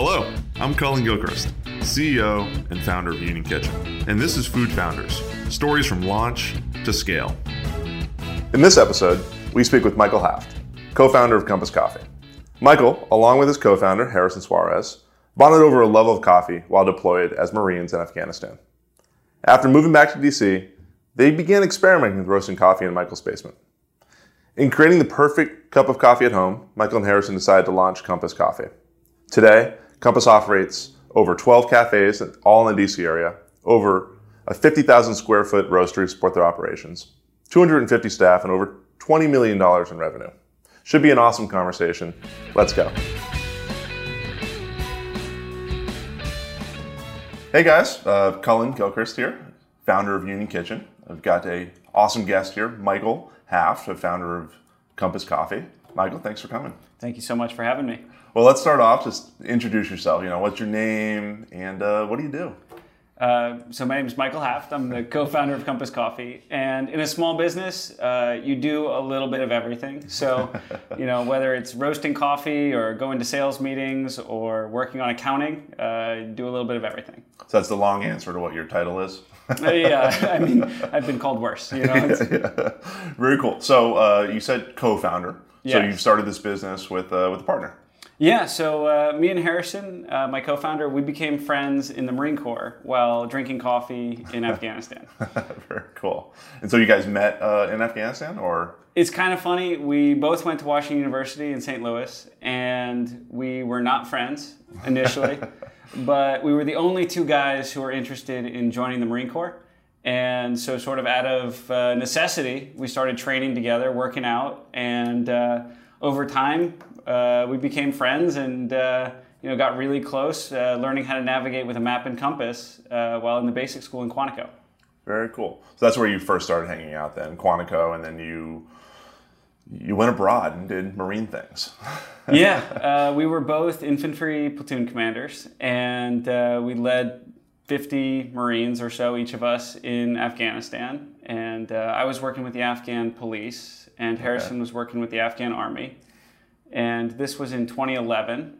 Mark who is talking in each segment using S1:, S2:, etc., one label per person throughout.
S1: Hello, I'm Cullen Gilchrist, CEO and founder of Union Kitchen, and this is Food Founders stories from launch to scale.
S2: In this episode, we speak with Michael Haft, co founder of Compass Coffee. Michael, along with his co founder, Harrison Suarez, bonded over a love of coffee while deployed as Marines in Afghanistan. After moving back to DC, they began experimenting with roasting coffee in Michael's basement. In creating the perfect cup of coffee at home, Michael and Harrison decided to launch Compass Coffee. Today, Compass operates over 12 cafes, all in the DC area, over a 50,000 square foot roastery to support their operations, 250 staff, and over $20 million in revenue. Should be an awesome conversation. Let's go. Hey guys, uh, Cullen Gilchrist here, founder of Union Kitchen. I've got a awesome guest here, Michael Haft, a founder of Compass Coffee. Michael, thanks for coming.
S3: Thank you so much for having me.
S2: Well, let's start off. Just introduce yourself. You know, what's your name and uh, what do you do?
S3: Uh, so my name is Michael Haft. I'm the co-founder of Compass Coffee, and in a small business, uh, you do a little bit of everything. So, you know, whether it's roasting coffee or going to sales meetings or working on accounting, uh, do a little bit of everything.
S2: So that's the long answer to what your title is.
S3: Uh, yeah, I mean, I've been called worse. You know,
S2: yeah. very cool. So uh, you said co-founder.
S3: Yes.
S2: So you've started this business with uh, with a partner.
S3: Yeah, so uh, me and Harrison, uh, my co-founder, we became friends in the Marine Corps while drinking coffee in Afghanistan.
S2: Very cool. And so you guys met uh, in Afghanistan, or?
S3: It's kind of funny. We both went to Washington University in St. Louis, and we were not friends initially, but we were the only two guys who were interested in joining the Marine Corps. And so, sort of out of uh, necessity, we started training together, working out, and uh, over time, uh, we became friends and uh, you know got really close, uh, learning how to navigate with a map and compass uh, while in the basic school in Quantico.
S2: Very cool. So that's where you first started hanging out, then Quantico, and then you you went abroad and did marine things.
S3: yeah, uh, we were both infantry platoon commanders, and uh, we led 50 Marines or so, each of us, in Afghanistan. And I was working with the Afghan police, and Harrison okay. was working with the Afghan army and this was in 2011.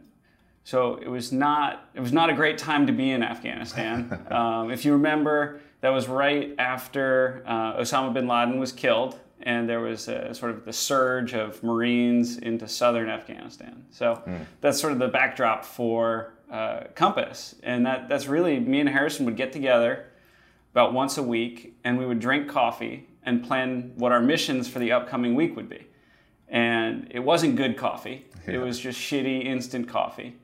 S3: So it was not it was not a great time to be in Afghanistan. um, if you remember, that was right after uh, Osama bin Laden was killed, and there was a, sort of the surge of Marines into southern Afghanistan. So mm. that's sort of the backdrop for uh, Compass, and that that's really me and Harrison would get together about once a week, and we would drink coffee and plan what our missions for the upcoming week would be and it wasn't good coffee. Yeah. It was just shitty instant coffee.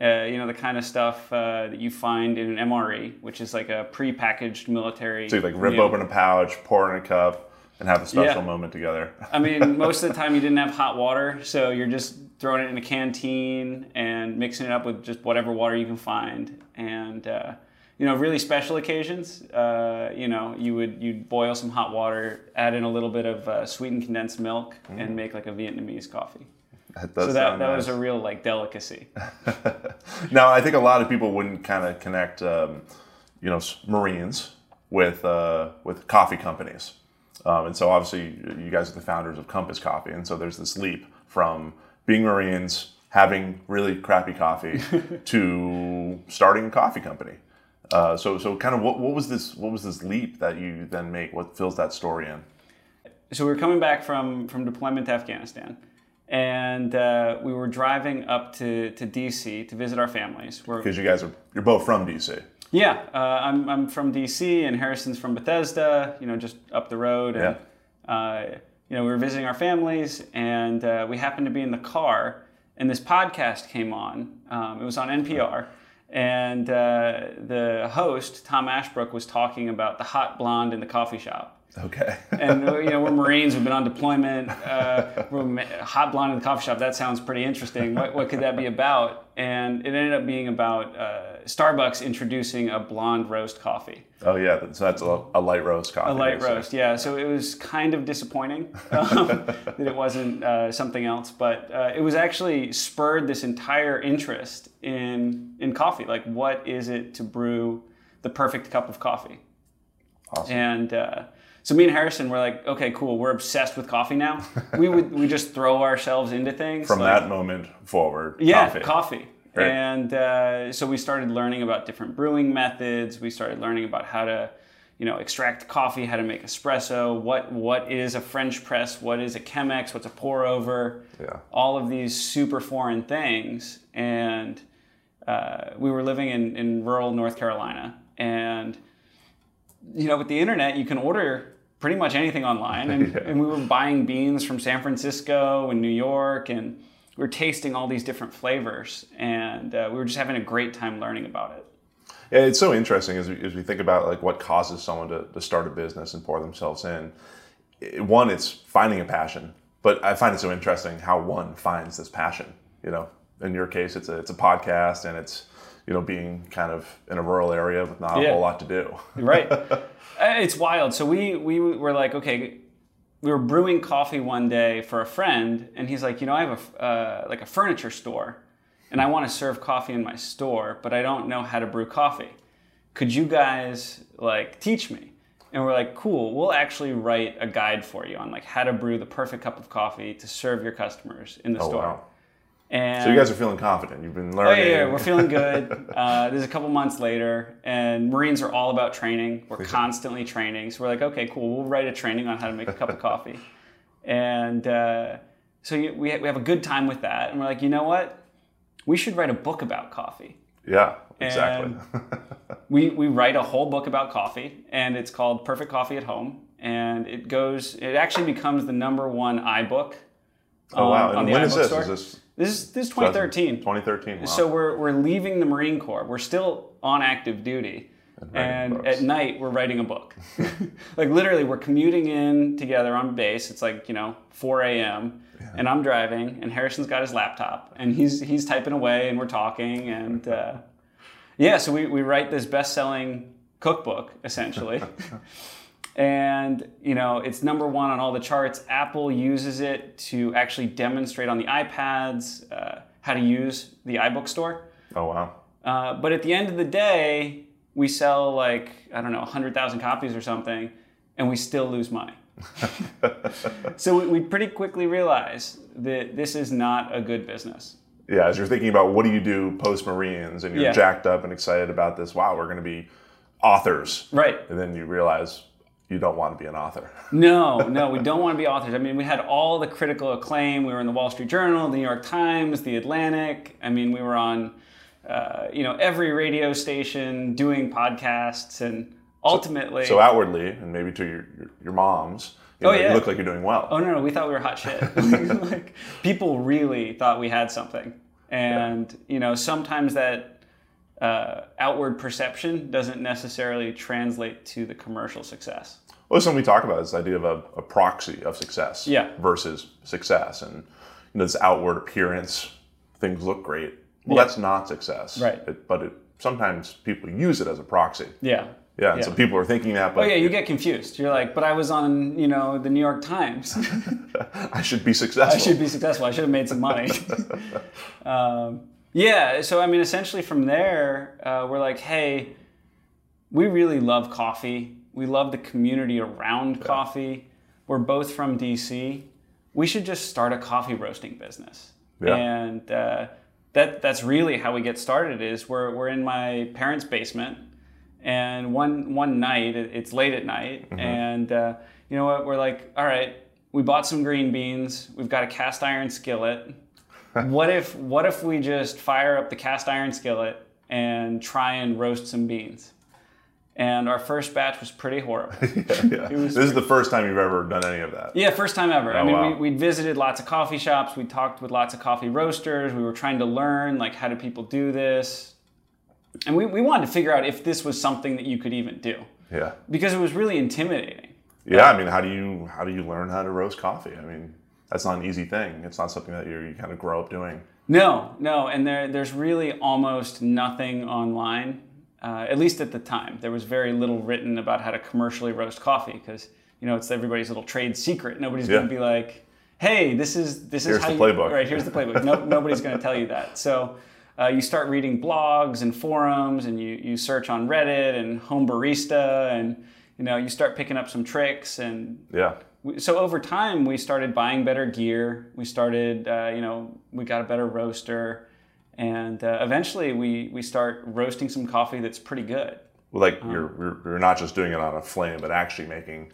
S3: Uh, you know the kind of stuff uh, that you find in an MRE, which is like a pre-packaged military.
S2: So you like rip meal. open a pouch, pour in a cup, and have a special yeah. moment together.
S3: I mean, most of the time you didn't have hot water, so you're just throwing it in a canteen and mixing it up with just whatever water you can find, and uh, you know, really special occasions, uh, you know, you would you'd boil some hot water, add in a little bit of uh, sweetened condensed milk, mm. and make like a Vietnamese coffee.
S2: That
S3: so that, that
S2: nice.
S3: was a real like delicacy.
S2: now I think a lot of people wouldn't kind of connect, um, you know, Marines with uh, with coffee companies, um, and so obviously you guys are the founders of Compass Coffee, and so there's this leap from being Marines, having really crappy coffee, to starting a coffee company. Uh, so, so kind of what, what was this what was this leap that you then make? What fills that story in?
S3: So we were coming back from from deployment to Afghanistan, and uh, we were driving up to, to DC to visit our families.
S2: Because you guys are you're both from DC.
S3: Yeah, uh, I'm I'm from DC, and Harrison's from Bethesda. You know, just up the road. And,
S2: yeah.
S3: Uh, you know, we were visiting our families, and uh, we happened to be in the car, and this podcast came on. Um, it was on NPR and uh, the host Tom Ashbrook was talking about the hot blonde in the coffee shop.
S2: Okay.
S3: and you know we're Marines, we've been on deployment. Uh, we're hot blonde in the coffee shop. That sounds pretty interesting. What, what could that be about? And it ended up being about uh, Starbucks introducing a blonde roast coffee.
S2: Oh yeah, so that's a, a light roast coffee.
S3: A light roast, yeah. So it was kind of disappointing um, that it wasn't uh, something else, but uh, it was actually spurred this entire interest in in coffee. Like, what is it to brew the perfect cup of coffee?
S2: Awesome.
S3: And uh, so me and Harrison were like, okay, cool. We're obsessed with coffee now. we would we just throw ourselves into things
S2: from
S3: like,
S2: that moment forward.
S3: Yeah,
S2: coffee.
S3: coffee.
S2: Right.
S3: And uh, so we started learning about different brewing methods. We started learning about how to, you know, extract coffee, how to make espresso. What what is a French press? What is a Chemex? What's a pour over?
S2: Yeah.
S3: All of these super foreign things. And uh, we were living in, in rural North Carolina, and you know, with the internet, you can order pretty much anything online. And,
S2: Yeah.
S3: and we were buying beans from San Francisco and New York, and we were tasting all these different flavors, and uh, we were just having a great time learning about it.
S2: Yeah, it's so interesting as we, as we think about like what causes someone to, to start a business and pour themselves in. One, it's finding a passion, but I find it so interesting how one finds this passion. You know, in your case, it's a it's a podcast and it's you know being kind of in a rural area with not a whole lot to do.
S3: Right? Uh, it's wild. So we we were like, okay, we were brewing coffee one day for a friend, and he's like, you know, I have a uh, like a furniture store, and I want to serve coffee in my store, but I don't know how to brew coffee. Could you guys like teach me? And we're like, cool. We'll actually write a guide for you on like how to brew the perfect cup of coffee to serve your customers in the
S2: Oh
S3: store.
S2: wow!
S3: And
S2: So you guys are feeling confident. You've been
S3: Oh
S2: learning.
S3: yeah, yeah, we're feeling good. Uh, there's a couple months later, and Marines are all about training. We're constantly training, so we're like, okay, cool. We'll write a training on how to make a cup of coffee, and uh, so we we have a good time with that. And we're like, you know what? We should write a book about coffee.
S2: yeah, exactly.
S3: We we write a whole book about coffee, and it's called Perfect Coffee at Home. And it goes. It actually becomes the number one iBook.
S2: oh wow!
S3: on
S2: And
S3: the
S2: when is this?
S3: store.
S2: Is this
S3: This is this is 2013.
S2: 2013. Wow.
S3: So we're, we're leaving the Marine Corps. We're still on active duty.
S2: writing
S3: And at night, we're writing a book. like literally, we're commuting in together on base. It's like, you know, 4 a.m. And I'm driving, and Harrison's got his laptop, and he's, he's typing away, and we're talking. And uh, yeah, so we, we write this best selling cookbook, essentially. and you know it's number one on all the charts apple uses it to actually demonstrate on the ipads uh, how to use the ibook store
S2: oh wow!
S3: uh, but at the end of the day we sell like i don't know 100000 copies or something and we still lose money so we, we pretty quickly realize that this is not a good business
S2: Yeah, as you're thinking about what do you do post Marines and you're
S3: Yeah.
S2: jacked up and excited about this, wow, we're going to be authors.
S3: right
S2: And then you realize you don't want to be an author.
S3: No, no, we don't want to be authors. I mean, we had all the critical acclaim. We were in the Wall Street Journal, the New York Times, the Atlantic. I mean, we were on, uh, you know, every radio station doing podcasts, and ultimately,
S2: So outwardly, and maybe to your, your, your moms, you,
S3: Oh,
S2: know,
S3: yeah.
S2: you look like you're doing well.
S3: oh no, no, we thought we were hot shit. like, people really thought we had something, and you know, sometimes that. Uh, outward perception doesn't necessarily translate to the commercial success.
S2: Well, something we talk about is this idea of a, a proxy of success
S3: Yeah.
S2: versus success. And you know, this outward appearance, things look great. Well,
S3: Yeah.
S2: that's not success.
S3: Right.
S2: It, but it, sometimes people use it as a proxy.
S3: Yeah.
S2: Yeah, and
S3: Yeah.
S2: so people are thinking that, But Oh
S3: yeah, you get confused. You're like, but I was on, you know, the New York Times.
S2: I should be successful.
S3: I should be successful. I should have made some money. um, yeah. So I mean, essentially from there, uh, we're like, hey, we really love coffee. We love the community around coffee. We're both from DC. We should just start a coffee roasting business.
S2: Yeah.
S3: And uh, that that's really how we get started. Is we're we're in my parents' basement, and one one night it's late at night, and uh, you know what? We're like, all right, we bought some green beans. We've got a cast iron skillet. What if what if we just fire up the cast iron skillet and try and roast some beans? And our first batch was pretty horrible.
S2: Yeah. This is the first time you've ever done any of that.
S3: Yeah, first time ever. I
S2: Oh,
S3: mean,
S2: wow.
S3: we, we'd visited lots of coffee shops. We talked with lots of coffee roasters. We were trying to learn, like, how do people do this? And we, we wanted to figure out if this was something that you could even do
S2: Yeah.
S3: because it was really intimidating.
S2: Yeah, I mean, how do you how do you learn how to roast coffee? I mean, that's not an easy thing. It's not something that you, you kind of grow up doing.
S3: No, no, and there, there's really almost nothing online, uh, at least at the time. There was very little written about how to commercially roast coffee because you know it's everybody's little trade secret. Nobody's
S2: Yeah.
S3: going to be like, "Hey, this is this
S2: Here's
S3: is how
S2: the
S3: you,
S2: playbook.
S3: right? Here's the playbook." No, nobody's going to tell you that. So uh, you start reading blogs and forums, and you you search on Reddit and Home Barista, and you know you start picking up some tricks and
S2: Yeah.
S3: So over time we started buying better gear we started uh, you know we got a better roaster And uh, eventually, we we start roasting some coffee that's pretty good.
S2: Like you're, you're you're not just doing it on a flame, but actually making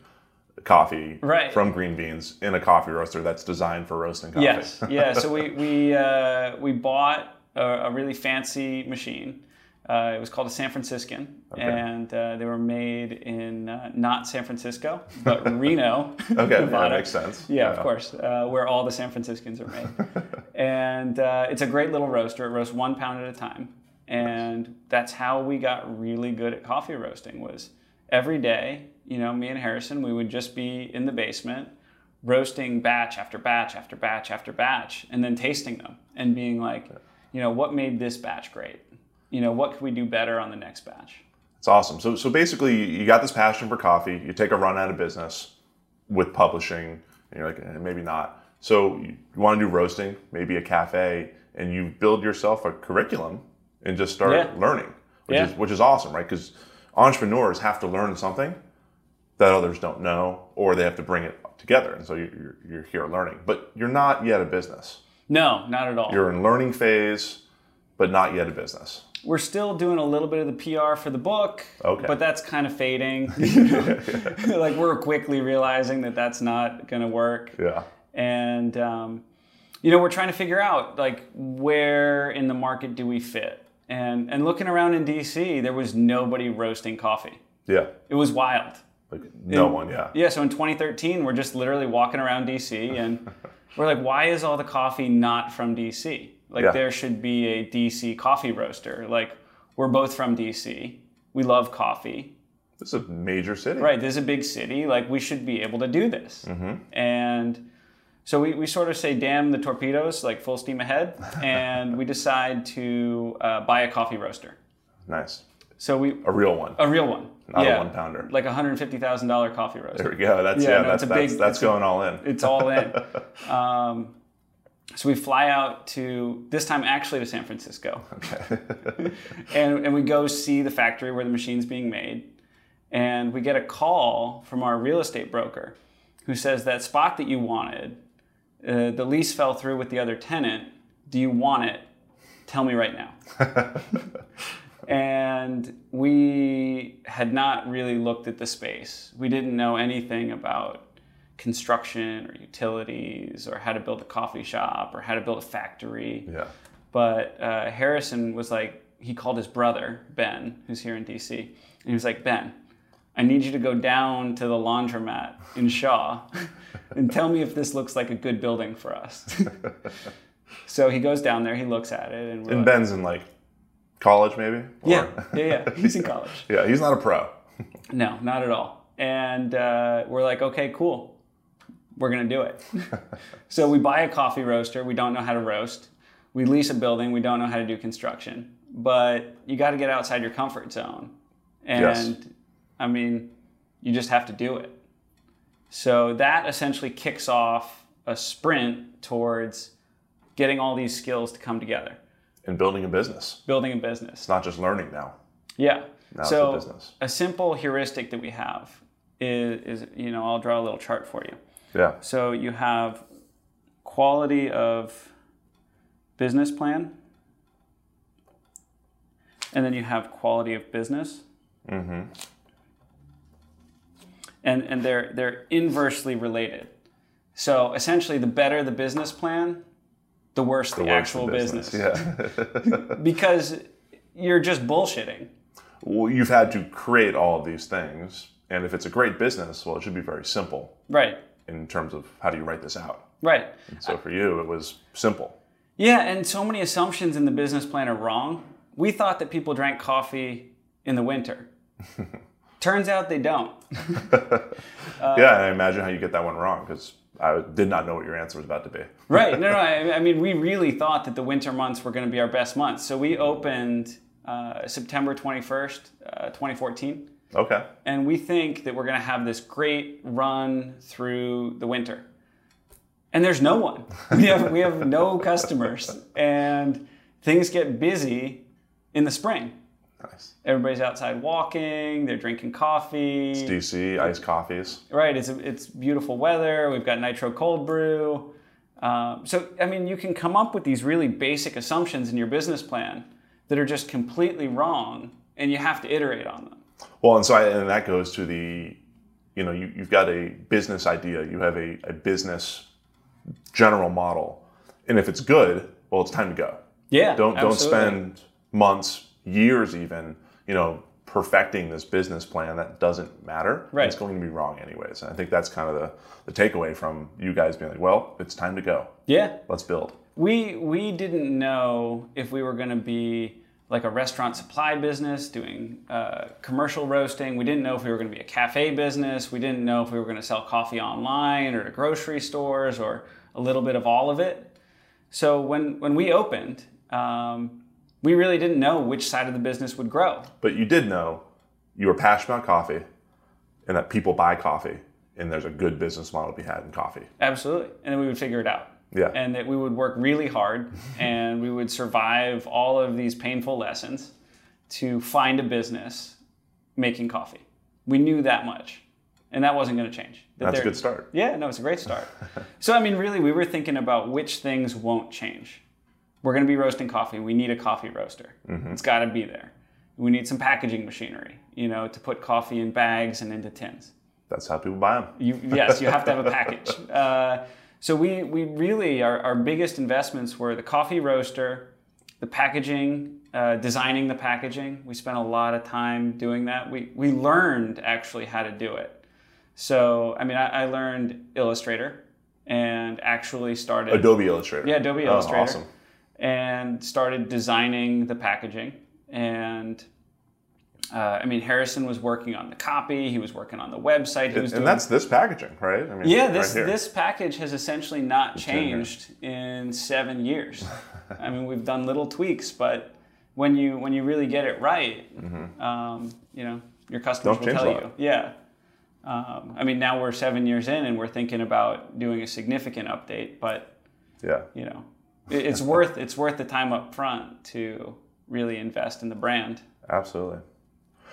S2: coffee
S3: Right.
S2: from green beans in a coffee roaster that's designed for roasting coffee.
S3: Yes, yeah. So we we uh, we bought a, a really fancy machine. Uh, it was called a San Franciscan, and uh, they were made in uh, not San Francisco, but Reno,
S2: Okay, yeah,
S3: Nevada.
S2: that makes sense.
S3: Yeah, of course, uh, where all the San Franciscans are made. and uh, it's a great little roaster. It roasts one pound at a time, and that's how we got really good at coffee roasting. Was every day, you know, me and Harrison, we would just be in the basement roasting batch after batch after batch after batch, and then tasting them and being like, you know, what made this batch great? You know, what could we do better on the next batch?
S2: It's awesome. So, so basically, you got this passion for coffee. You take a run out of business with publishing, and you're like, eh, maybe not. So, you, want to do roasting, maybe a cafe, and you build yourself a curriculum and just start
S3: Yeah.
S2: learning, which
S3: Yeah.
S2: is which is awesome, right? Because entrepreneurs have to learn something that others don't know, or they have to bring it together. And so you- you're, you're here learning, but you're not yet a business.
S3: No, not at all.
S2: You're in learning phase, but not yet a business.
S3: We're still doing a little bit of the PR for the book,
S2: Okay.
S3: but that's kind of fading. like we're quickly realizing that that's not going to work,
S2: Yeah.
S3: and um, you know we're trying to figure out like where in the market do we fit. And and looking around in DC, there was nobody roasting coffee.
S2: Yeah.
S3: It was wild.
S2: Like no
S3: In-
S2: one. Yeah.
S3: Yeah, so in 2013, we're just literally walking around DC and we're like, why is all the coffee not from DC? Like,
S2: Yeah.
S3: there should be a DC coffee roaster. Like, we're both from DC. We love coffee.
S2: This is a major city.
S3: Right, this is a big city. Like, we should be able to do this. And so we, we sort of say, damn the torpedoes, like full steam ahead. And we decide to uh, buy a coffee roaster.
S2: Nice.
S3: So we,
S2: A real one.
S3: a real one.
S2: Not a one pounder.
S3: Like a $150,000 coffee roaster.
S2: There we go. That's
S3: Yeah,
S2: yeah.
S3: no,
S2: that's that's
S3: big-
S2: that's
S3: a-
S2: going all in.
S3: it's all in. um, so we fly out to this time actually to San Francisco, and and we go see the factory where the machine's being made, and we get a call from our real estate broker, who says that spot that you wanted, uh, the lease fell through with the other tenant. Do you want it? Tell me right now. and we had not really looked at the space. We didn't know anything about construction or utilities or how to build a coffee shop or how to build a factory.
S2: yeah.
S3: But uh, Harrison was like, he called his brother, Ben, who's here in DC, and he was like, Ben, I need you to go down to the laundromat in Shaw and tell me if this looks like a good building for us. so he goes down there, he looks at it, and we're
S2: And
S3: like,
S2: Ben's in like college, maybe. Or-
S3: yeah, yeah, yeah, he's in college.
S2: yeah. He's not a pro.
S3: No, not at all. And uh, we're like, okay, cool. We're going to do it. so we buy a coffee roaster. We don't know how to roast. We lease a building. We don't know how to do construction. But you got to get outside your comfort zone. And
S2: Yes.
S3: I mean, you just have to do it. So that essentially kicks off a sprint towards getting all these skills to come together,
S2: and building a business.
S3: building a business.
S2: It's not just learning now.
S3: Yeah.
S2: Now
S3: so
S2: a business.
S3: a simple heuristic that we have is, is, you know, I'll draw a little chart for you.
S2: Yeah.
S3: So you have quality of business plan, and then you have quality of business.
S2: Mm-hmm.
S3: And, and they're, they're inversely related. So essentially, the better the business plan, the worse the,
S2: worse
S3: actual
S2: the
S3: business.
S2: Yeah.
S3: Because you're just bullshitting.
S2: well, you've had to create all of these things, and if it's a great business, well, it should be very simple
S3: Right,
S2: in terms of how do you write this out.
S3: right.
S2: So for you, it was simple.
S3: Yeah, and so many assumptions in the business plan are wrong. We thought that people drank coffee in the winter. Turns out they don't. Uh,
S2: yeah, and I imagine how you get that one wrong because I did not know what your answer was about to be.
S3: right. No, no. I, I mean, we really thought that the winter months were going to be our best months. So we opened uh, September 21st, uh, 2014.
S2: Okay.
S3: And we think that we're going to have this great run through the winter. And there's no one. We have, we have no customers. And things get busy in the spring.
S2: Nice.
S3: Everybody's outside walking, they're drinking coffee.
S2: It's DC, iced coffees.
S3: Right, it's, it's beautiful weather. We've got nitro cold brew. Um, so, I mean, you can come up with these really basic assumptions in your business plan that are just completely wrong, and you have to iterate on them.
S2: Well, and so I, and that goes to the, you know, you, you've got a business idea, you have a, a business general model, and if it's good, well, it's time to go.
S3: Yeah,
S2: Don't don't spend months, years, even, you know, perfecting this business plan that doesn't matter.
S3: Right.
S2: It's going to be wrong anyways. And I think that's kind of the, the takeaway from you guys being like, well, it's time to go.
S3: Yeah,
S2: Let's build.
S3: we we didn't know if we were going to be like a restaurant supply business doing uh, commercial roasting. We didn't know if we were going to be a cafe business. We didn't know if we were going to sell coffee online or to grocery stores or a little bit of all of it. So when when we opened, um, we really didn't know which side of the business would grow.
S2: But you did know you were passionate about coffee and that people buy coffee and there's a good business model to be had in coffee.
S3: Absolutely. And then we would figure it out.
S2: Yeah.
S3: And that we would work really hard and we would survive all of these painful lessons to find a business making coffee. We knew that much. And that wasn't going to change. That
S2: That's a good start.
S3: Yeah, no, it's a great start. so, I mean, really, we were thinking about which things won't change. We're going to be roasting coffee. We need a coffee roaster.
S2: Mm-hmm.
S3: It's got to be there. We need some packaging machinery, you know, to put coffee in bags and into tins.
S2: That's how people buy them.
S3: You, yes, you have to have a package. Uh, so we, we really, our, our biggest investments were the coffee roaster, the packaging, uh, designing the packaging. We spent a lot of time doing that. We, we learned actually how to do it. So, I mean, I, I learned Illustrator and actually started.
S2: Adobe Illustrator.
S3: Yeah, Adobe Illustrator.
S2: Oh,
S3: Illustrator.
S2: awesome.
S3: And started designing the packaging. And uh, I mean, Harrison was working on the copy. He was working on the website. He was
S2: And
S3: doing
S2: that's this packaging, right? I mean,
S3: yeah, this
S2: here.
S3: this package has essentially not
S2: in here.
S3: changed in seven years. I mean, we've done little tweaks, but when you when you really get it right, um, you know, your customers
S2: Mm-hmm. Don't
S3: will tell you. Yeah. Um, I mean, now we're seven years in, and we're thinking about doing a significant update, but
S2: Yeah.
S3: you know, it, it's worth it's worth the time up front to really invest in the brand.
S2: Absolutely.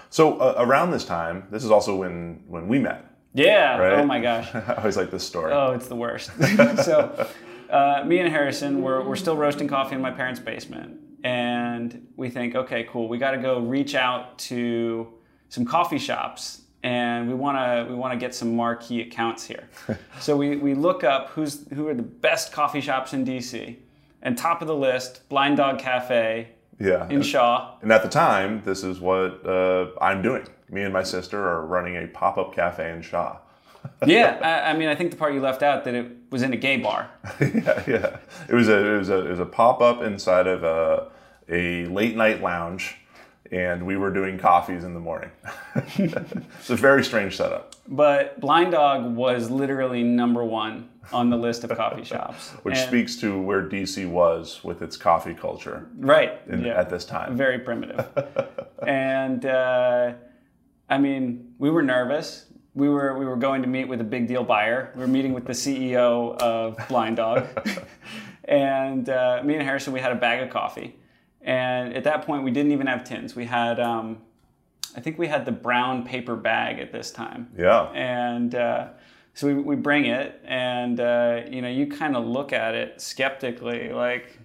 S2: So uh, around this time, this is also when when we met.
S3: Yeah.
S2: Right?
S3: Oh my gosh.
S2: I always like this story.
S3: Oh, it's the worst. so, uh, me and Harrison, we're, we're still roasting coffee in my parents' basement. And we think, okay, cool, we got to go reach out to some coffee shops and we want to we want to get some marquee accounts here. so we, we look up who's who are the best coffee shops in DC. And top of the list, Blind Dog Cafe
S2: yeah.
S3: in Shaw.
S2: And at the time, this is what uh, I'm doing. Me and my sister are running a pop-up cafe in Shaw.
S3: Yeah, I, I mean, I think the part you left out that it was in a gay bar.
S2: yeah, yeah. It was a it was a it was a pop-up inside of a a late night lounge, and we were doing coffees in the morning. it's a very strange setup,
S3: But Blind Dog was literally number one on the list of coffee shops.
S2: which
S3: And-
S2: speaks to where DC was with its coffee culture
S3: right
S2: in,
S3: yeah,
S2: at this time.
S3: very primitive. and uh, I mean, we were nervous. We were we were going to meet with a big deal buyer. We were meeting with the CEO of Blind Dog, and uh, me and Harrison we had a bag of coffee. And at that point, we didn't even have tins. We had, um, I think we had the brown paper bag at this time.
S2: Yeah.
S3: and uh, so we, we bring it and uh, you know you kind of look at it skeptically like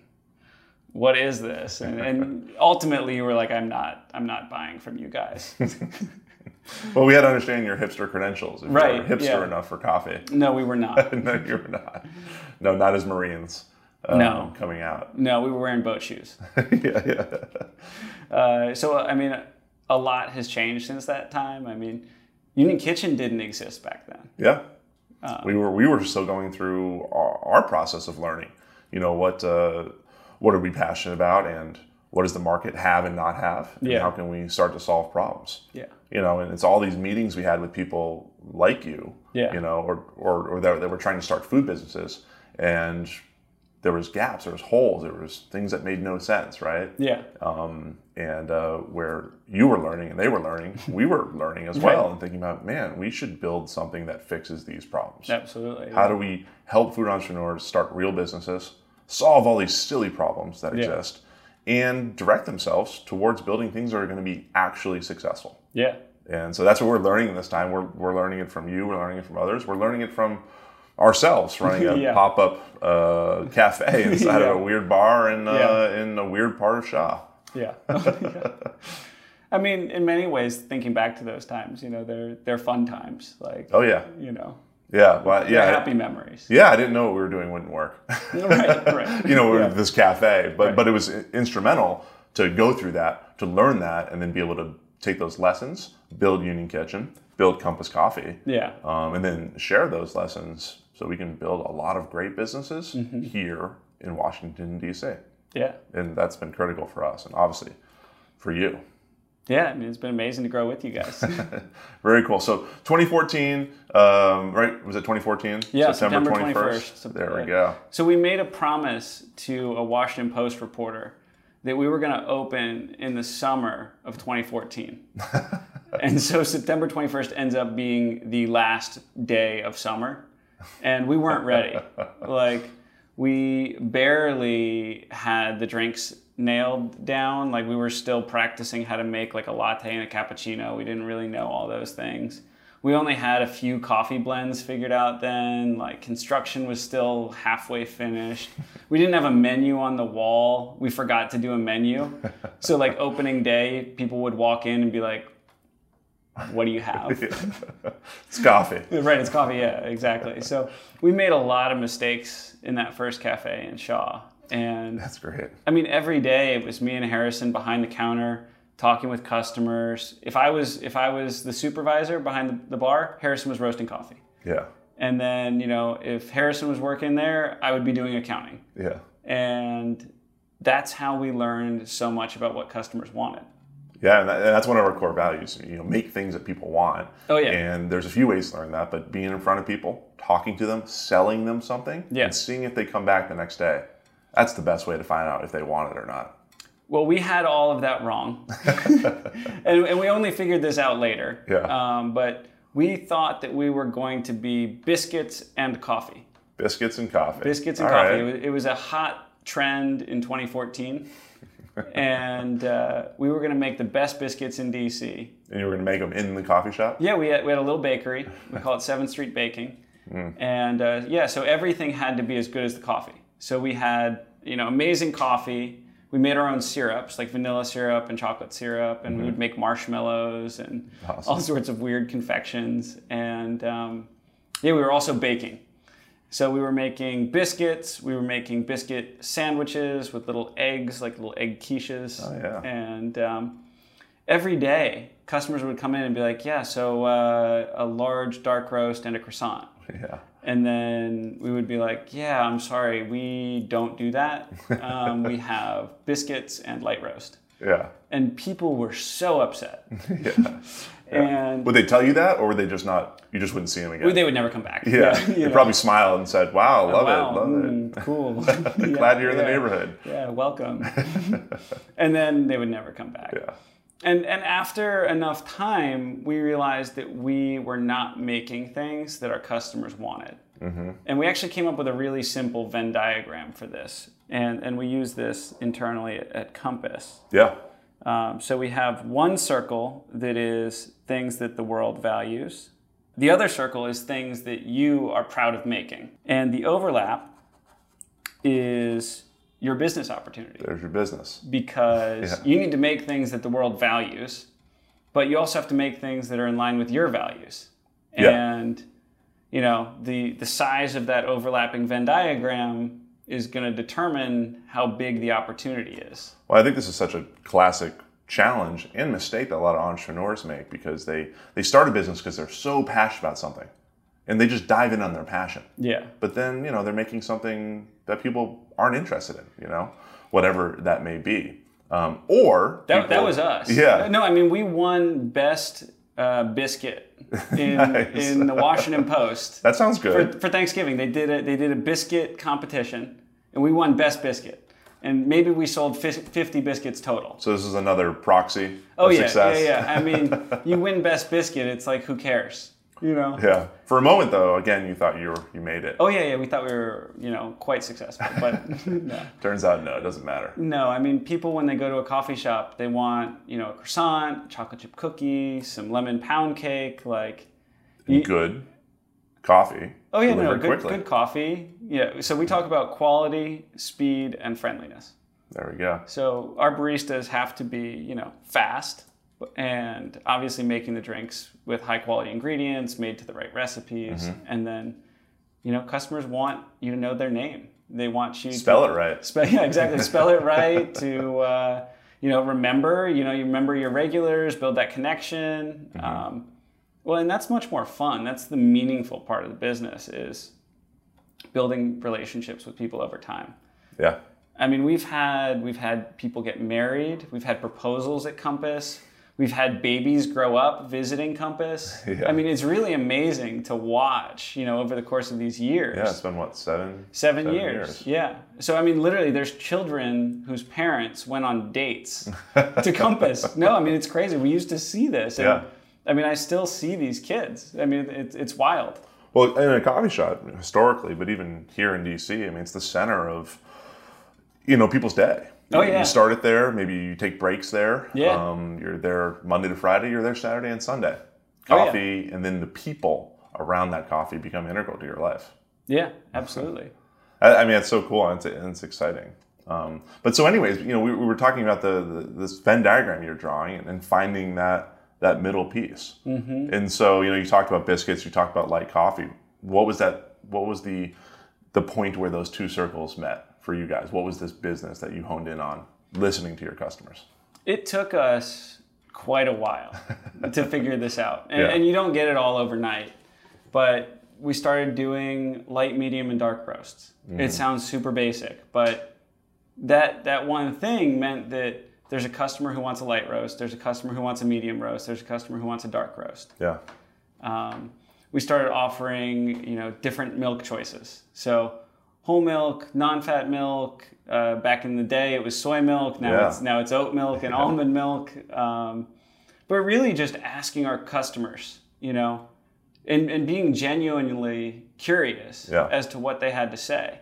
S3: what is this and, and ultimately you were like i'm not i'm not buying from you guys
S2: Well, we had to understand your hipster credentials. If
S3: Right,
S2: you were hipster
S3: yeah.
S2: enough for coffee.
S3: no we were not
S2: no, you were not. No, not as Marines. Um,
S3: No.
S2: Coming out.
S3: no we were wearing boat shoes
S2: yeah, yeah.
S3: uh, so i mean a lot has changed since that time i mean union kitchen didn't exist back then
S2: Yeah.
S3: Uh,
S2: we were we were still going through our, our process of learning. You know what uh, what are we passionate about, and what does the market have and not have, and
S3: Yeah.
S2: how can we start to solve problems?
S3: yeah
S2: You know, and it's all these meetings we had with people like you.
S3: Yeah.
S2: You know, or or, or that, that were trying to start food businesses, and there was gaps, there was holes, there was things that made no sense, right?
S3: yeah
S2: um, and uh, where you were learning and they were learning, we were learning as well,
S3: Right.
S2: and thinking about, man, we should build something that fixes these problems.
S3: absolutely
S2: How do we help food entrepreneurs start real businesses, solve all these silly problems that
S3: Yeah.
S2: exist, and direct themselves towards building things that are going to be actually successful?
S3: yeah
S2: And so that's what we're learning this time. We're, we're learning it from you, we're learning it from others, we're learning it from ourselves running a
S3: Yeah.
S2: pop up uh, cafe inside
S3: Yeah.
S2: of a weird bar in uh,
S3: Yeah.
S2: in a weird part of Shaw.
S3: Yeah. I mean, in many ways, thinking back to those times, you know, they're they're fun times. Like,
S2: Oh yeah,
S3: you know,
S2: yeah, well,
S3: they're
S2: yeah,
S3: happy memories.
S2: yeah. I didn't know what we were doing wouldn't work.
S3: right, right.
S2: you know,
S3: Yeah.
S2: this cafe, but
S3: Right.
S2: but it was instrumental to go through that, to learn that, and then be able to take those lessons, build Union Kitchen, build Compass Coffee,
S3: Yeah.
S2: um, and then share those lessons so we can build a lot of great businesses
S3: Mm-hmm.
S2: here in Washington D.C.
S3: Yeah.
S2: And that's been critical for us, and obviously for you.
S3: Yeah. I mean, it's been amazing to grow with you guys.
S2: Very cool. So 2014, um, right? Was it 2014?
S3: Yeah, September 21st.
S2: There we go.
S3: So we made a promise to a Washington Post reporter that we were going to open in the summer of 2014. and so September 21st ends up being the last day of summer. And we weren't ready. like, we barely had the drinks nailed down. Like, we were still practicing how to make like a latte and a cappuccino. We didn't really know all those things we only had a few coffee blends figured out then like construction was still halfway finished we didn't have a menu on the wall we forgot to do a menu so like opening day people would walk in and be like what do you have
S2: It's coffee.
S3: right it's coffee yeah exactly so we made a lot of mistakes in that first cafe in shaw and
S2: That's great.
S3: I mean, every day it was me and Harrison behind the counter talking with customers. If I was if I was the supervisor behind the, the bar, Harrison was roasting coffee.
S2: Yeah.
S3: And then, you know, if Harrison was working there, I would be doing accounting.
S2: Yeah.
S3: And that's how we learned so much about what customers wanted.
S2: Yeah, and, that, and that's one of our core values. You know, make things that people want.
S3: Oh, yeah.
S2: And there's a few ways to learn that, but being in front of people, talking to them, selling them something,
S3: Yeah.
S2: and seeing if they come back the next day. That's the best way to find out if they want it or not.
S3: Well, we had all of that wrong. and, and we only figured this out later.
S2: Yeah.
S3: Um, but we thought that we were going to be biscuits and coffee.
S2: Biscuits and coffee.
S3: biscuits and
S2: All
S3: coffee.
S2: right.
S3: It, was, it was a hot trend in 2014, and uh, we were going to make the best biscuits in DC.
S2: And you were going to make them in the coffee shop?
S3: Yeah, we had, we had a little bakery. We call it Seventh Street Baking, and uh, yeah, so everything had to be as good as the coffee. So we had you know amazing coffee. We made our own syrups, like vanilla syrup and chocolate syrup, and we would make marshmallows and
S2: Awesome.
S3: all sorts of weird confections. And um, yeah, we were also baking. So we were making biscuits. We were making biscuit sandwiches with little eggs, like little egg quiches.
S2: Oh, yeah.
S3: And um, every day, customers would come in and be like, "Yeah, so uh, a large dark roast and a croissant."
S2: Yeah.
S3: And then we would be like, "Yeah, I'm sorry, we don't do that. Um, we have biscuits and light roast."
S2: Yeah.
S3: And people were so upset.
S2: Yeah.
S3: And
S2: Would they tell you that, or would they just not? You just wouldn't see them again.
S3: they would never come back.
S2: yeah.
S3: you
S2: They probably smiled and said, "Wow, love
S3: Wow,
S2: it, love
S3: mm, cool.
S2: it.
S3: Yeah,
S2: Glad you're in the neighborhood."
S3: Yeah, welcome. and then they would never come back.
S2: Yeah.
S3: And and after enough time, we realized that we were not making things that our customers wanted. And we actually came up with a really simple Venn diagram for this. And and we use this internally at, at Compass.
S2: Yeah.
S3: Um, so we have one circle that is things that the world values. The other circle is things that you are proud of making. And the overlap is your business opportunity
S2: There's your business.
S3: because
S2: Yeah.
S3: you need to make things that the world values, but you also have to make things that are in line with your values.
S2: Yeah.
S3: And you know, the the size of that overlapping Venn diagram is going to determine how big the opportunity is.
S2: Well, I think this is such a classic challenge and mistake that a lot of entrepreneurs make because they they start a business because they're so passionate about something, and they just dive in on their passion.
S3: Yeah.
S2: But then you know they're making something that people aren't interested in. You know, whatever that may be, um, or
S3: That, that was us.
S2: Yeah.
S3: No, I mean we won best uh, biscuit in
S2: Nice.
S3: in the Washington Post
S2: That sounds good.
S3: for Thanksgiving. They did a they did a biscuit competition, and we won best biscuit. And maybe we sold fifty biscuits total.
S2: so this is another proxy
S3: Oh yeah,
S2: success.
S3: yeah, yeah. I mean, you win best biscuit. It's like who cares, you know?
S2: Yeah. For a moment though, again, you thought you were you made it.
S3: Oh yeah, yeah. We thought we were, you know, quite successful, but no.
S2: Turns out no, it doesn't matter.
S3: No, I mean, people when they go to a coffee shop, they want, you know, a croissant, chocolate chip cookie, some lemon pound cake, like. You-
S2: Good. coffee.
S3: Oh yeah, no, good,
S2: quickly.
S3: good coffee. Yeah, so we talk about quality, speed, and friendliness.
S2: There we go.
S3: So our baristas have to be, you know, fast and obviously making the drinks with high quality ingredients, made to the right recipes,
S2: Mm-hmm.
S3: and then, you know, customers want you to know their name. They want you
S2: Spell
S3: to
S2: it right.
S3: Spell, yeah, exactly. Spell it right to, uh, you know, remember. You know, you remember your regulars, build that connection.
S2: Mm-hmm.
S3: Um, well, and that's much more fun. That's the meaningful part of the business is building relationships with people over time.
S2: Yeah.
S3: I mean, we've had we've had people get married. We've had proposals at Compass. We've had babies grow up visiting Compass.
S2: Yeah.
S3: I mean, it's really amazing to watch. You know, over the course of these years.
S2: Yeah, it's been what, seven?
S3: Seven,
S2: seven
S3: years.
S2: years.
S3: Yeah. So I mean, literally, there's children whose parents went on dates to Compass. No, I mean it's crazy. We used to see this. And,
S2: Yeah.
S3: I mean, I still see these kids. I mean, it's it's wild.
S2: Well, in a coffee shop historically, but even here in DC, I mean, it's the center of you know people's day.
S3: Oh,
S2: You-
S3: yeah.
S2: You start it there. Maybe you take breaks there.
S3: Yeah.
S2: Um, you're there Monday to Friday. You're there Saturday and Sunday.
S3: Oh, yeah.
S2: Coffee, and then the people around that coffee become integral to your life.
S3: Yeah, absolutely.
S2: I, I mean, it's so cool and it's, it's exciting. Um, but so, anyways, you know, we, we were talking about the, the this Venn diagram you're drawing and, and finding that that middle piece. Mm-hmm. And so, you know, you talked about biscuits, you talked about light coffee. What was that? What was the the point where those two circles met for you guys? What was this business that you honed in on, listening to your customers?
S3: It took us quite a while to figure this out. And,
S2: Yeah.
S3: and you don't get it all overnight. But we started doing light, medium, and dark roasts. It sounds super basic, but that that one thing meant that there's a customer who wants a light roast, there's a customer who wants a medium roast, there's a customer who wants a dark roast.
S2: Yeah,
S3: Um, we started offering you know different milk choices. So whole milk, non-fat milk. Uh, back in the day, it was soy milk. Now
S2: Yeah.
S3: it's now it's oat milk and almond milk. Um, but really, just asking our customers, you know, and, and being genuinely curious
S2: Yeah.
S3: as to what they had to say.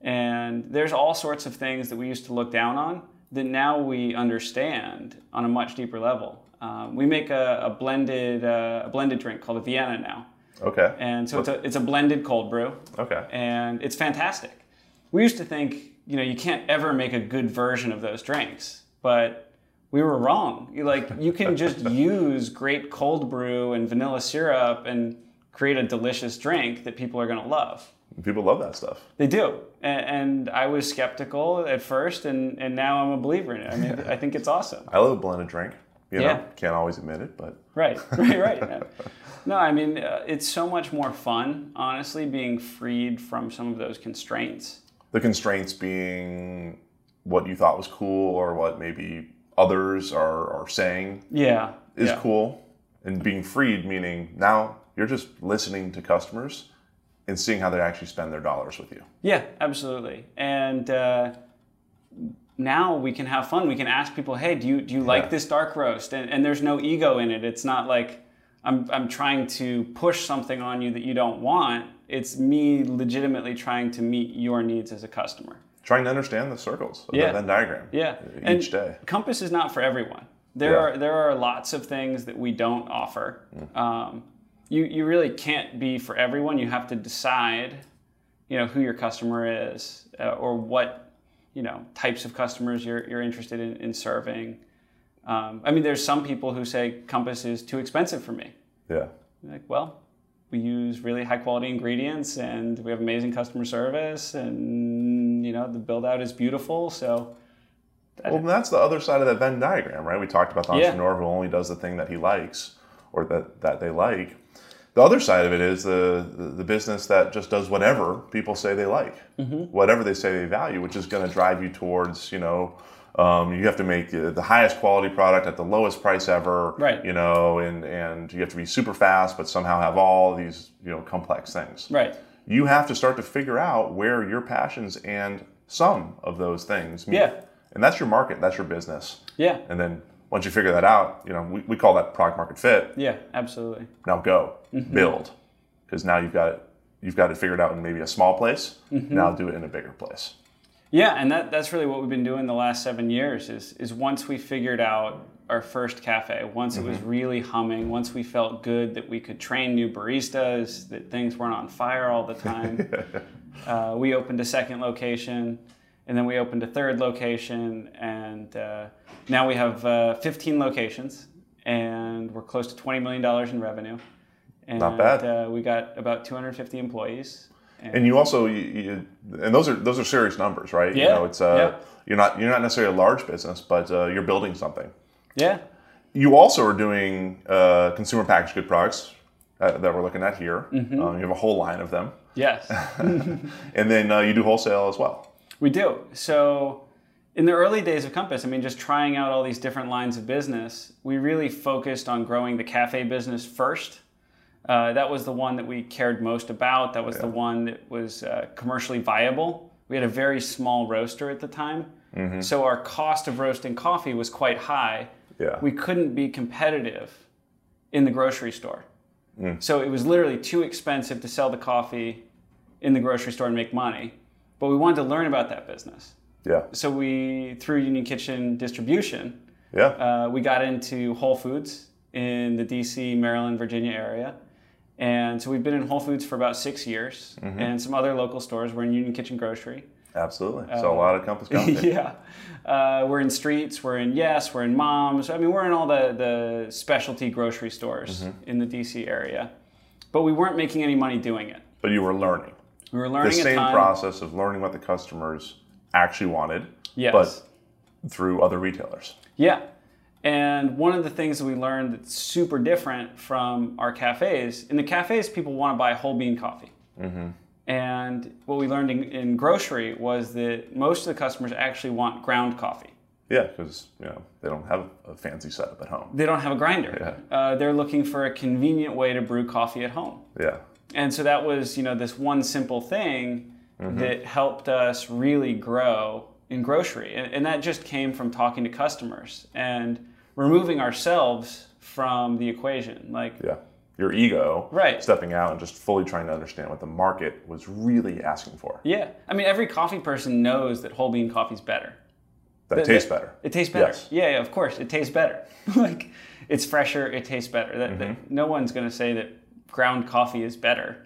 S3: And there's all sorts of things that we used to look down on that now we understand on a much deeper level. Um, we make a, a blended uh, a blended drink called a Vienna now,
S2: okay,
S3: and so it's a it's a blended cold brew,
S2: okay,
S3: and it's fantastic. We used to think you know you can't ever make a good version of those drinks, but we were wrong. You like you can just use great cold brew and vanilla syrup and create a delicious drink that people are going to love.
S2: people love that stuff.
S3: They do, A- and I was skeptical at first, and, and now I'm a believer in it. I mean, I think it's awesome.
S2: I love a blended drink. You know,
S3: Yeah.
S2: can't always admit it, but
S3: Right, right, right. No, I mean, uh, it's so much more fun, honestly, being freed from some of those constraints.
S2: the constraints being what you thought was cool or what maybe others are, are saying
S3: Yeah,
S2: is
S3: yeah.
S2: cool and being freed meaning now you're just listening to customers and seeing how they actually spend their dollars with you
S3: Yeah, absolutely. And uh, now we can have fun. We can ask people, "Hey, do you do you like this dark roast?" And, and there's no ego in it. It's not like I'm I'm trying to push something on you that you don't want. It's me legitimately trying to meet your needs as a customer.
S2: trying to understand the circles of
S3: Yeah.
S2: the Venn diagram
S3: Yeah,
S2: each
S3: and
S2: day
S3: Compass is not for everyone. There
S2: Yeah.
S3: are there are lots of things that we don't offer. Um, you you really can't be for everyone. You have to decide, you know, who your customer is uh, or what you know types of customers you're you're interested in, in serving. Um, I mean, there's some people who say Compass is too expensive for me.
S2: yeah
S3: Like, well, we use really high quality ingredients and we have amazing customer service and you know the build out is beautiful. So
S2: well that's the other side of that venn diagram right we talked about the
S3: Yeah.
S2: entrepreneur who only does the thing that he likes or that, that they like the other side of it is the, the, business that just does whatever people say they like
S3: Mm-hmm.
S2: whatever they say they value which is going to drive you towards you know um, you have to make the highest quality product at the lowest price ever
S3: Right.
S2: you know and, and you have to be super fast but somehow have all these you know complex things
S3: right.
S2: you have to start to figure out where your passions and some of those things meet.
S3: Yeah.
S2: And that's your market, that's your business.
S3: Yeah.
S2: And then once you figure that out, you know, we, we call that product market fit.
S3: Yeah, absolutely.
S2: Now go,
S3: Mm-hmm.
S2: build. Because now you've got it you've got it figured out in maybe a small place.
S3: Mm-hmm.
S2: Now do it in a bigger place.
S3: Yeah, and that, that's really what we've been doing the last seven years is is once we figured out our first cafe. Once it was really humming, once we felt good that we could train new baristas, that things weren't on fire all the time, uh, we opened a second location, and then we opened a third location, and uh, now we have uh, 15 locations, and we're close to 20 million dollars in revenue. And,
S2: Not bad.
S3: Uh, we got about 250 employees.
S2: And you also, you, you, and those are those are serious numbers, right? You
S3: Yeah,
S2: know, it's uh,
S3: yeah.
S2: you're not you're not necessarily a large business, but uh, you're building something.
S3: Yeah,
S2: You also are doing uh, consumer packaged good products uh, that we're looking at here.
S3: Mm-hmm.
S2: Uh, you have a whole line of them,
S3: yes.
S2: and then uh, you do wholesale as well.
S3: We do. So, in the early days of Compass, I mean, just trying out all these different lines of business, we really focused on growing the cafe business first. Uh, that was the one that we cared most about. That was the one that was uh, commercially viable. We had a very small roaster at the time. So, our cost of roasting coffee was quite high.
S2: Yeah.
S3: We couldn't be competitive in the grocery store. So, it was literally too expensive to sell the coffee in the grocery store and make money. But we wanted to learn about that business.
S2: Yeah.
S3: So we, through Union Kitchen distribution,
S2: Yeah.
S3: uh, we got into Whole Foods in the DC, Maryland, Virginia area. And so we've been in Whole Foods for about six years and some other local stores. We're in Union Kitchen Grocery.
S2: Absolutely. so a lot of Compass Coffee.
S3: yeah. Uh, we're in Streets, we're in Yes, we're in Moms. I mean, we're in all the, the specialty grocery stores in the DC area. But we weren't making any money doing it.
S2: But you were learning
S3: We were
S2: the
S3: learning a
S2: same process of learning what the customers actually wanted,
S3: Yes.
S2: but through other retailers.
S3: Yeah. And one of the things that we learned that's super different from our cafes, in the cafes, people want to buy whole bean coffee. And what we learned in, in grocery was that most of the customers actually want ground coffee.
S2: Yeah, because you know they don't have a fancy setup at home.
S3: They don't have a grinder. Uh, they're looking for a convenient way to brew coffee at home.
S2: Yeah.
S3: And so that was, you know, this one simple thing that helped us really grow in grocery. And, and that just came from talking to customers and removing ourselves from the equation. Like,
S2: Yeah. Your ego,
S3: Right.
S2: stepping out and just fully trying to understand what the market was really asking for.
S3: yeah. I mean, every coffee person knows that whole bean coffee is better.
S2: That
S3: That-
S2: tastes
S3: that-
S2: better.
S3: It tastes better.
S2: Yes.
S3: Yeah, yeah, of course, it tastes better. like, it's fresher, it tastes better. That, that-
S2: Mm-hmm.
S3: no one's going to say that ground coffee is better.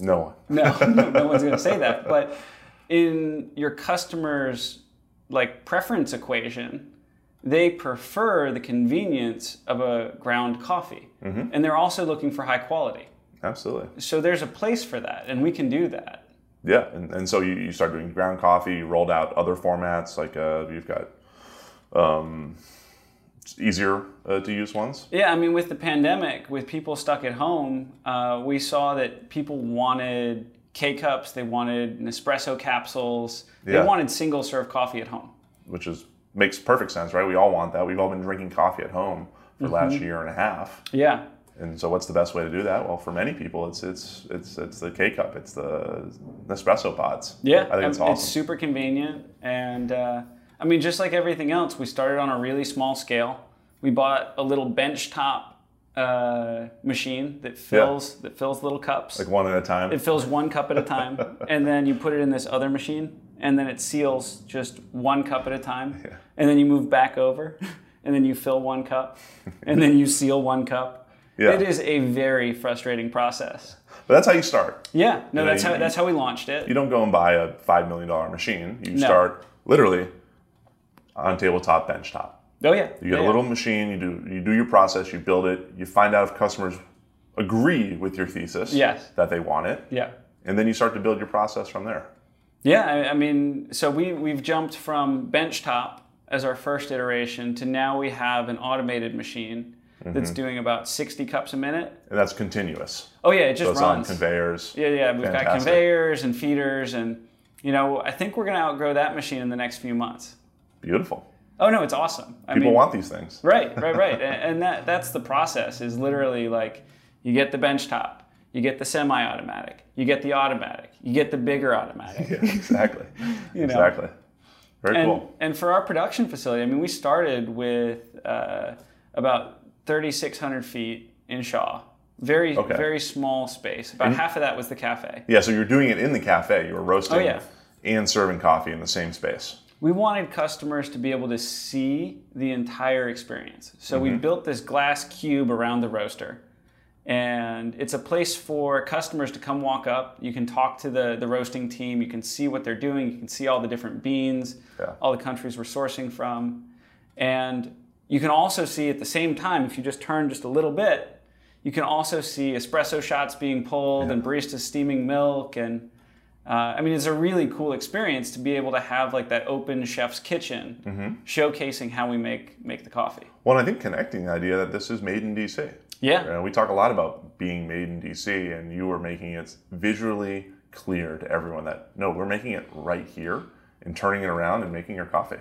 S2: No one.
S3: No, no, no one's going to say that. But in your customers' like preference equation, they prefer the convenience of a ground coffee,
S2: Mm-hmm.
S3: and they're also looking for high quality.
S2: Absolutely.
S3: So there's a place for that, and we can do that.
S2: Yeah, and, and so you, you start doing ground coffee. You rolled out other formats like uh, you've got um, easier uh, to use ones.
S3: Yeah, I mean, with the pandemic, with people stuck at home, uh, we saw that people wanted K cups, they wanted Nespresso capsules, they
S2: Yeah.
S3: wanted single serve coffee at home.
S2: which is makes perfect sense, right? We all want that. We've all been drinking coffee at home for the last
S3: Mm-hmm.
S2: year and a half.
S3: Yeah,
S2: And so, what's the best way to do that? Well, for many people, it's it's it's it's the K cup, it's the Nespresso pods.
S3: Yeah,
S2: I think it's
S3: um,
S2: awesome.
S3: super convenient, and uh, I mean, just like everything else, we started on a really small scale. We bought a little bench top uh, machine that fills that fills little cups.
S2: like one at a time.
S3: it fills one cup at a time, and then you put it in this other machine, and then it seals just one cup at a time, Yeah. and then you move back over, and then you fill one cup, and then you seal one cup.
S2: Yeah.
S3: It is a very frustrating process.
S2: but that's how you start.
S3: Yeah, no,
S2: know,
S3: that's
S2: you-
S3: how that's how we launched it.
S2: You don't go and buy a five million dollar machine. You
S3: No.
S2: start literally on tabletop, benchtop.
S3: Oh yeah,
S2: You get
S3: yeah,
S2: a little machine. You do you do your process. You build it. You find out if customers agree with your thesis.
S3: Yes.
S2: That they want it,
S3: yeah.
S2: and then you start to build your process from there.
S3: Yeah, I, I mean, so we we've jumped from benchtop as our first iteration to now we have an automated machine
S2: Mm-hmm.
S3: that's doing about 60 cups a minute.
S2: And that's continuous.
S3: Oh yeah, it
S2: So
S3: just
S2: it's on
S3: runs.
S2: conveyors.
S3: yeah, yeah, we've got conveyors and feeders and you know, I think we're going to outgrow that machine in the next few months.
S2: Beautiful.
S3: Oh no, it's awesome. I
S2: People
S3: mean,
S2: want these things.
S3: Right, right, right. and, and that that's the process is literally like you get the bench top, you get the semi-automatic, you get the automatic, you get the bigger automatic.
S2: Yeah, exactly.
S3: know.
S2: Exactly. Very
S3: and,
S2: cool.
S3: and for our production facility, I mean, we started with uh, about 3,600 feet in Shaw. Very,
S2: Okay.
S3: very small space. About half of that was the cafe.
S2: Yeah, so you're doing it in the cafe. You were roasting
S3: Oh, yeah.
S2: and serving coffee in the same space.
S3: We wanted customers to be able to see the entire experience. So we mm-hmm. built this glass cube around the roaster. And it's a place for customers to come walk up. You can talk to the, the roasting team. You can see what they're doing. You can see all the different beans,
S2: Yeah.
S3: all the countries we're sourcing from. And you can also see at the same time, if you just turn just a little bit, you can also see espresso shots being pulled and baristas steaming milk. And uh, I mean, it's a really cool experience to be able to have like that open chef's kitchen showcasing how we make, make the coffee.
S2: Well, and I think connecting the idea that this is made in DC.
S3: Yeah.
S2: You know, we talk a lot about being made in DC, and you are making it visually clear to everyone that no, we're making it right here and turning it around and making your coffee.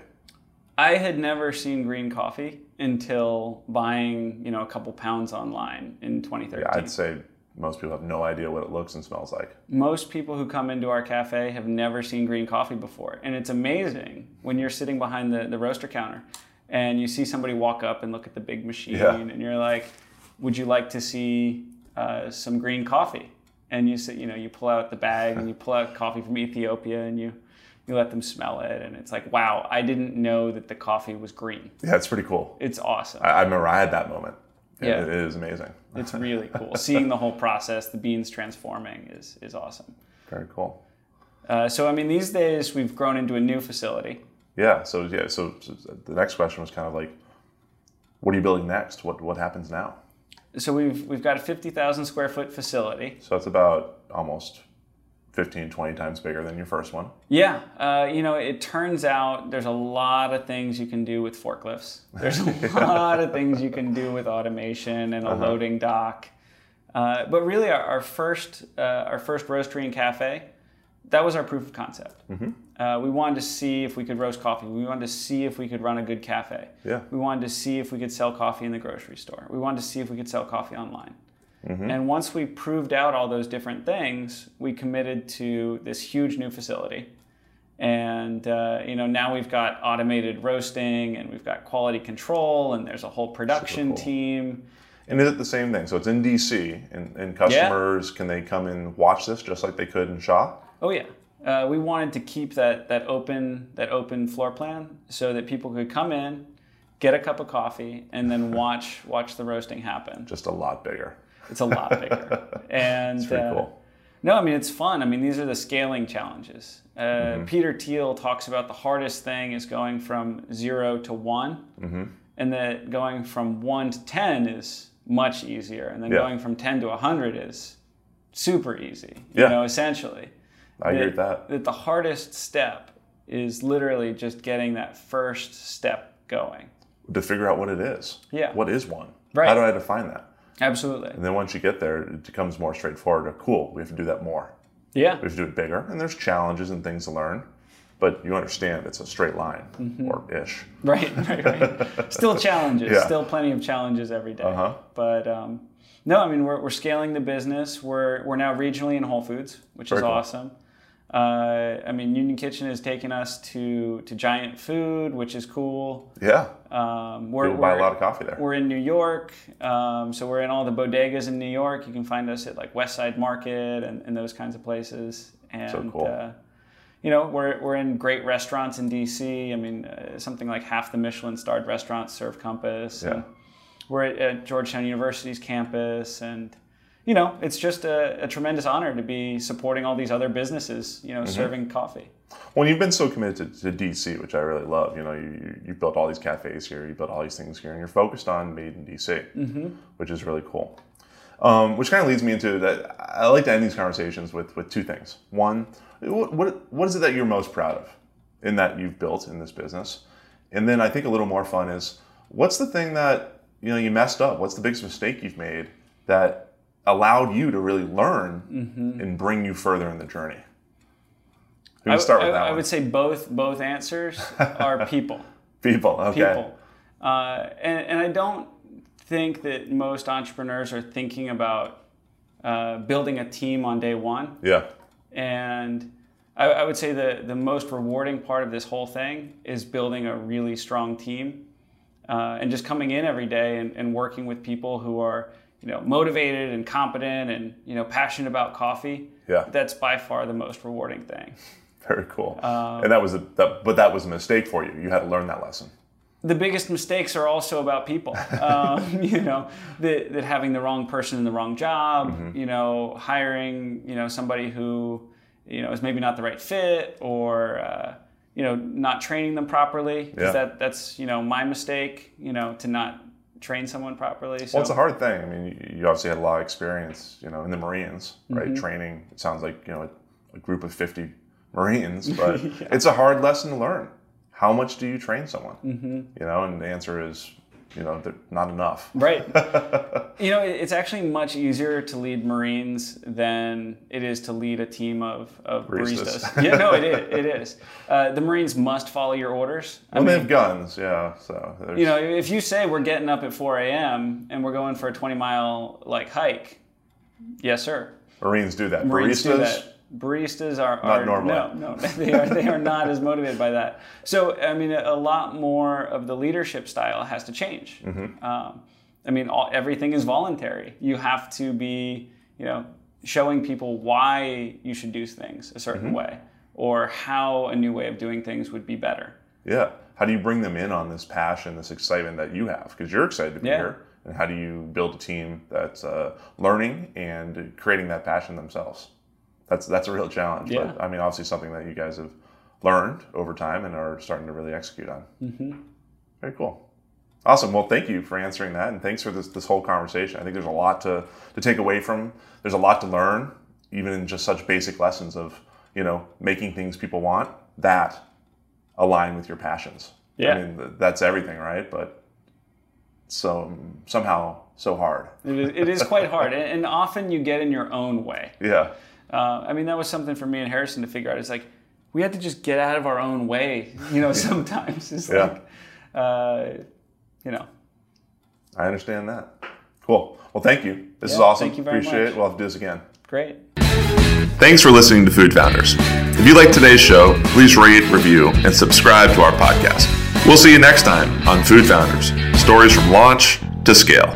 S3: I had never seen green coffee until buying, you know, a couple pounds online in 2013.
S2: Yeah, I'd say most people have no idea what it looks and smells like.
S3: Most people who come into our cafe have never seen green coffee before. And it's amazing when you're sitting behind the, the roaster counter and you see somebody walk up and look at the big machine
S2: Yeah.
S3: and you're like, would you like to see uh, some green coffee? And you say, you know, you pull out the bag and you pull out coffee from Ethiopia and you, you let them smell it. And it's like, wow, I didn't know that the coffee was green.
S2: Yeah, it's pretty cool.
S3: It's awesome.
S2: I, I remember I had that moment. It-
S3: Yeah.
S2: it is amazing.
S3: It's really cool. Seeing the whole process, the beans transforming is, is awesome.
S2: Very cool.
S3: Uh, so, I mean, these days we've grown into a new facility.
S2: Yeah. So yeah. So, so the next question was kind of like, what are you building next? What what happens now?
S3: So we've we've got a fifty thousand square foot facility.
S2: So that's about almost 15, 20 times bigger than your first one.
S3: Yeah, uh, you know, it turns out there's a lot of things you can do with forklifts. There's a lot of things you can do with automation and a loading dock. Uh, but really, our, our first uh, our first roastery and cafe, that was our proof of concept. Uh, we wanted to see if we could roast coffee. We wanted to see if we could run a good cafe.
S2: Yeah.
S3: We wanted to see if we could sell coffee in the grocery store. We wanted to see if we could sell coffee online. And once we proved out all those different things, we committed to this huge new facility. And uh, you know now we've got automated roasting, and we've got quality control, and there's a whole production
S2: cool.
S3: team.
S2: And is it the same thing? So it's in DC, and, and customers can they come and watch this just like they could in Shaw?
S3: Oh yeah, uh, we wanted to keep that that open that open floor plan so that people could come in, get a cup of coffee, and then watch watch the roasting happen.
S2: Just a lot bigger.
S3: It's a lot bigger, and
S2: It's pretty
S3: uh,
S2: cool.
S3: No, I mean it's fun. I mean these are the scaling challenges. Uh,
S2: Mm-hmm.
S3: Peter Thiel talks about the hardest thing is going from zero to one,
S2: Mm-hmm.
S3: and that going from one to ten is much easier, and then
S2: Yeah.
S3: going from ten to hundred is super easy. You
S2: Yeah.
S3: know, essentially.
S2: I agree with that.
S3: That the hardest step is literally just getting that first step going.
S2: To figure out what it is.
S3: Yeah.
S2: What is one?
S3: Right.
S2: How do I define that?
S3: Absolutely.
S2: And then once you get there, it becomes more straightforward. Cool, we have to do that more.
S3: Yeah.
S2: We have to do it bigger. And there's challenges and things to learn. But you understand it's a straight line,
S3: Mm-hmm.
S2: or ish.
S3: Right, right, right. Still challenges.
S2: Yeah.
S3: Still plenty of challenges every day.
S2: Uh-huh.
S3: But um, no, I mean we're, we're scaling the business. We're we're now regionally in Whole Foods, which
S2: Very
S3: is
S2: cool.
S3: awesome. Uh, I mean Union Kitchen has taken us to to Giant Food, which is cool.
S2: Yeah.
S3: Um, we're,
S2: People buy a
S3: we're-
S2: lot of coffee there.
S3: We're in New York, um, so we're in all the bodegas in New York. You can find us at like West Side Market and, and those kinds of places. And
S2: cool.
S3: uh, you know, we're, we're in great restaurants in DC. I mean, uh, something like half the Michelin-starred restaurants serve Compass.
S2: Yeah.
S3: We're at, at Georgetown University's campus, and you know, it's just a, a tremendous honor to be supporting all these other businesses. You know,
S2: Mm-hmm.
S3: serving coffee.
S2: Well, you've been so committed to, to DC, which I really love. You know, you, you, you've built all these cafes here, you built all these things here, and you're focused on made in DC,
S3: Mm-hmm.
S2: which is really cool. Um, which kind of leads me into that. I like to end these conversations with, with two things. One, what, what, what is it that you're most proud of in that you've built in this business? And then I think a little more fun is what's the thing that you know you messed up? What's the biggest mistake you've made that allowed you to really learn
S3: Mm-hmm.
S2: and bring you further in the journey? Who
S3: I,
S2: would start with
S3: I-
S2: that
S3: I would say both both answers are people.
S2: People, okay.
S3: people. Uh, and, and I don't think that most entrepreneurs are thinking about uh, building a team on day one.
S2: Yeah,
S3: And I, I would say the, the most rewarding part of this whole thing is building a really strong team uh, and just coming in every day and, and working with people who are you know motivated and competent and you know passionate about coffee.
S2: Yeah.
S3: That's by far the most rewarding thing.
S2: Very cool. and that was a, that, but that was a mistake for you. You had to learn that lesson.
S3: the biggest mistakes are also about people. Um, you know, that, that having the wrong person in the wrong job,
S2: Mm-hmm.
S3: you know, hiring, you know, somebody who, you know, is maybe not the right fit or, uh, you know, not training them properly
S2: Yeah.
S3: That, that's, you know, my mistake, you know, to not train someone properly. So,
S2: Well, it's a hard thing. I mean, you- obviously had a lot of experience, you know, in the Marines, right? Training. It sounds like you know a, a group of fifty Marines, but it's a hard lesson to learn. How much do you train someone? Mm-hmm. You know, and the answer is, you know, they're not enough.
S3: Right. you know, it's actually much easier to lead Marines than it is to lead a team of, of
S2: Baristas.
S3: baristas. yeah, no, it is. It is. Uh, the Marines must follow your orders. I
S2: Well, they have guns, yeah. So there's,
S3: you know, if you say we're getting up at 4 a.m. and we're going for a 20 mile like hike, yes, sir.
S2: Marines do that.
S3: Marines
S2: Baristas,
S3: do that. Baristas are, are
S2: normal.
S3: No, no, they are they are not as motivated by that. So I mean, a lot more of the leadership style has to change.
S2: Mm-hmm.
S3: Um, I mean, all, everything is voluntary. You have to be, you know, showing people why you should do things a certain
S2: Mm-hmm.
S3: way, or how a new way of doing things would be better.
S2: yeah. How do you bring them in on this passion, this excitement that you have? Because you're excited to be
S3: Yeah.
S2: here. And how do you build a team that's uh, learning and creating that passion themselves? That's that's a real challenge.
S3: Yeah.
S2: But I mean, obviously something that you guys have learned over time and are starting to really execute on. Mm-hmm. Very cool. Awesome. Well, thank you for answering that, and thanks for this this whole conversation. I think there's a lot to to take away from. There's a lot to learn, even in just such basic lessons of you know making things people want that align with your passions.
S3: Yeah.
S2: I mean, that's everything, right? But so somehow so hard.
S3: It is, it is quite hard, and, and often you get in your own way.
S2: Yeah.
S3: Uh, I mean, that was something for me and Harrison to figure out. It's like we had to just get out of our own way, you know. Sometimes it's
S2: Yeah.
S3: like, uh, you know,
S2: I understand that. Cool. Well, thank you. This is awesome.
S3: thank you very
S2: Appreciate
S3: much.
S2: it. We'll have to do this again.
S3: great.
S1: Thanks for listening to Food Founders. If you like today's show, please rate, review, and subscribe to our podcast. We'll see you next time on Food Founders Stories from Launch to Scale.